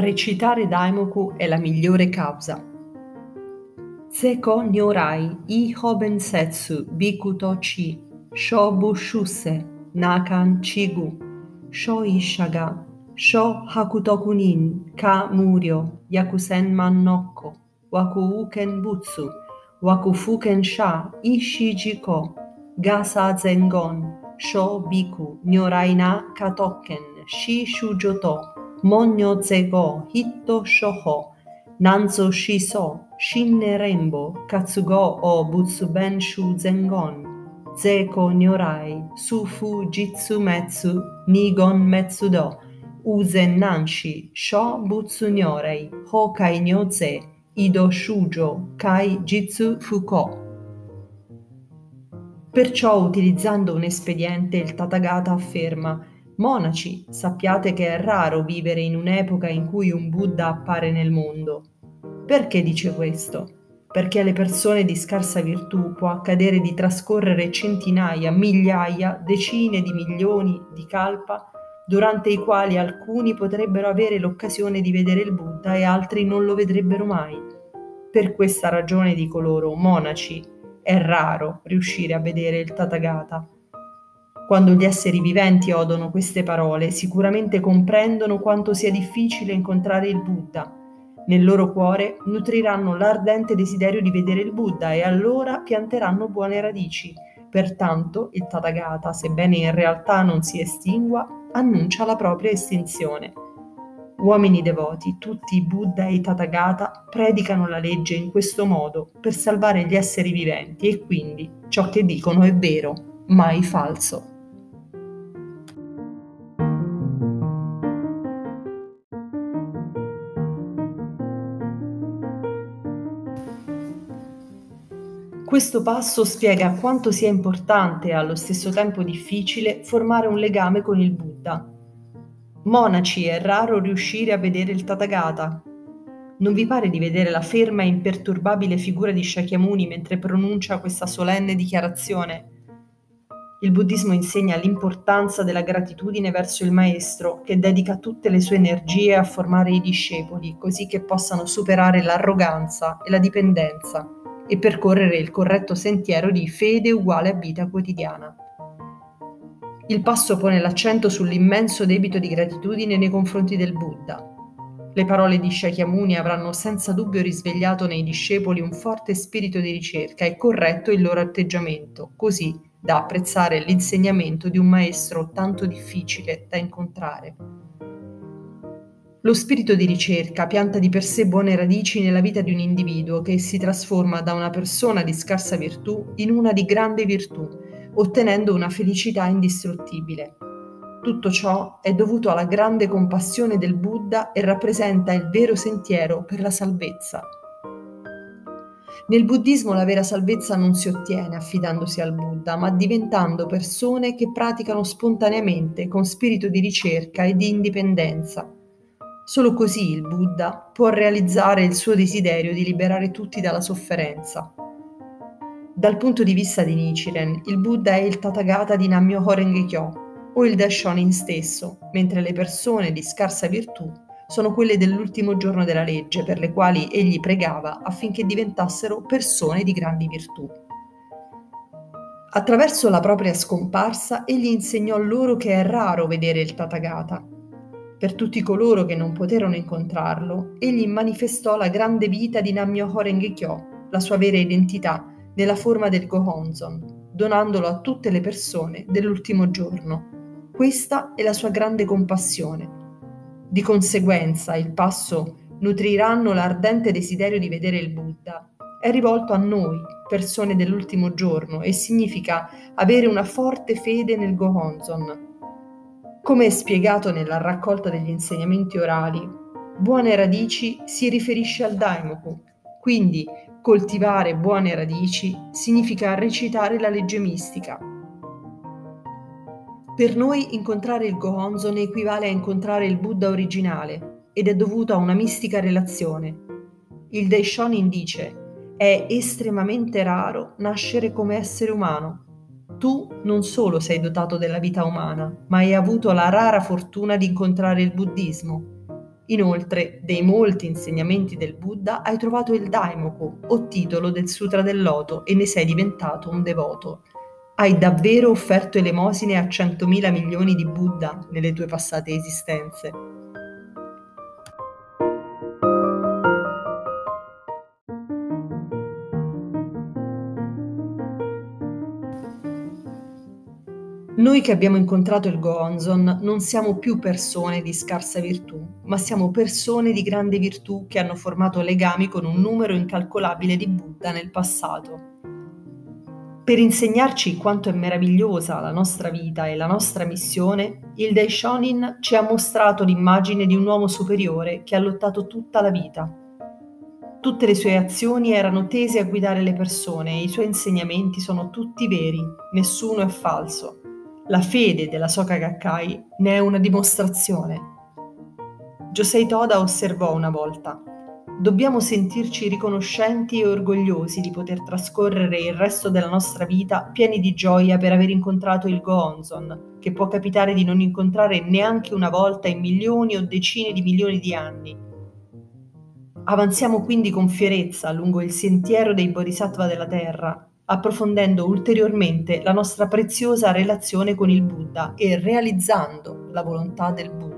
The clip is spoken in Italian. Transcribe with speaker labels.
Speaker 1: Recitare Daimoku è la migliore causa. Seko nyorai i hoben setsu bikuto chi shobu shuse nakan chigu sho ishaga sho hakutoku nin ka muryo yakusen man nokko waku uken butsu waku fuken sha ishijiko gasa zengon sho biku nyorai na katoken shi shujoto Monyo Zego, Hitto Shoho, Nanzo Shiso, Shinne Rembo, Katsugo o Butsuben Shu Zengon, Zeko Nyorai, Sufu Jitsu Metsu, Nigon Metsudo, Uzen Nanshi, Sho Butsu Nyorei, Hokai Nyoze, Ido Shujo, Kai Jitsu Fuko. Perciò, utilizzando un espediente, il Tathagata afferma Monaci, sappiate che è raro vivere in un'epoca in cui un Buddha appare nel mondo. Perché dice questo? Perché alle persone di scarsa virtù può accadere di trascorrere centinaia, migliaia, decine di milioni di kalpa, durante i quali alcuni potrebbero avere l'occasione di vedere il Buddha e altri non lo vedrebbero mai. Per questa ragione dico loro, monaci, è raro riuscire a vedere il Tathagata quando gli esseri viventi odono queste parole, sicuramente comprendono quanto sia difficile incontrare il Buddha. Nel loro cuore nutriranno l'ardente desiderio di vedere il Buddha e allora pianteranno buone radici. Pertanto il Tathagata, sebbene in realtà non si estingua, annuncia la propria estinzione. Uomini devoti, tutti i Buddha e i Tathagata predicano la legge in questo modo per salvare gli esseri viventi e quindi ciò che dicono è vero, mai falso. Questo passo spiega quanto sia importante e allo stesso tempo difficile formare un legame con il Buddha. Monaci, è raro riuscire a vedere il Tathagata. Non vi pare di vedere la ferma e imperturbabile figura di Shakyamuni mentre pronuncia questa solenne dichiarazione? Il buddismo insegna l'importanza della gratitudine verso il maestro, che dedica tutte le sue energie a formare i discepoli, così che possano superare l'arroganza e la dipendenza e percorrere il corretto sentiero di fede uguale a vita quotidiana. Il passo pone l'accento sull'immenso debito di gratitudine nei confronti del Buddha. Le parole di Shakyamuni avranno senza dubbio risvegliato nei discepoli un forte spirito di ricerca e corretto il loro atteggiamento, così da apprezzare l'insegnamento di un maestro tanto difficile da incontrare. Lo spirito di ricerca pianta di per sé buone radici nella vita di un individuo che si trasforma da una persona di scarsa virtù in una di grande virtù, ottenendo una felicità indistruttibile. Tutto ciò è dovuto alla grande compassione del Buddha e rappresenta il vero sentiero per la salvezza. Nel buddismo la vera salvezza non si ottiene affidandosi al Buddha, ma diventando persone che praticano spontaneamente con spirito di ricerca e di indipendenza Solo così il Buddha può realizzare il suo desiderio di liberare tutti dalla sofferenza. Dal punto di vista di Nichiren, il Buddha è il Tathagata di Nammyo Horenge Kyo o il Daishonin stesso, mentre le persone di scarsa virtù sono quelle dell'ultimo giorno della legge per le quali egli pregava affinché diventassero persone di grandi virtù. Attraverso la propria scomparsa egli insegnò loro che è raro vedere il Tathagata per tutti coloro che non poterono incontrarlo, egli manifestò la grande vita di Nammyo Horenge Kyo, la sua vera identità, nella forma del Gohonzon, donandolo a tutte le persone dell'ultimo giorno. Questa è la sua grande compassione. Di conseguenza, il passo nutriranno l'ardente desiderio di vedere il Buddha. È rivolto a noi, persone dell'ultimo giorno, e significa avere una forte fede nel Gohonzon, come spiegato nella raccolta degli insegnamenti orali, buone radici si riferisce al Daimoku, quindi coltivare buone radici significa recitare la legge mistica. Per noi incontrare il Gohonzon equivale a incontrare il Buddha originale ed è dovuto a una mistica relazione. Il Daishonin dice è estremamente raro nascere come essere umano tu non solo sei dotato della vita umana, ma hai avuto la rara fortuna di incontrare il buddismo. Inoltre, dei molti insegnamenti del Buddha hai trovato il Daimoku, o titolo del Sutra del Loto, e ne sei diventato un devoto. Hai davvero offerto elemosine a centomila milioni di Buddha nelle tue passate esistenze. Noi che abbiamo incontrato il Goonzon non siamo più persone di scarsa virtù, ma siamo persone di grande virtù che hanno formato legami con un numero incalcolabile di Buddha nel passato. Per insegnarci quanto è meravigliosa la nostra vita e la nostra missione, il Daishonin ci ha mostrato l'immagine di un uomo superiore che ha lottato tutta la vita. Tutte le sue azioni erano tese a guidare le persone e i suoi insegnamenti sono tutti veri, nessuno è falso. La fede della Soka Gakkai ne è una dimostrazione. Josei Toda osservò una volta: Dobbiamo sentirci riconoscenti e orgogliosi di poter trascorrere il resto della nostra vita pieni di gioia per aver incontrato il Goonzon, che può capitare di non incontrare neanche una volta in milioni o decine di milioni di anni. Avanziamo quindi con fierezza lungo il sentiero dei Bodhisattva della Terra, approfondendo ulteriormente la nostra preziosa relazione con il Buddha e realizzando la volontà del Buddha.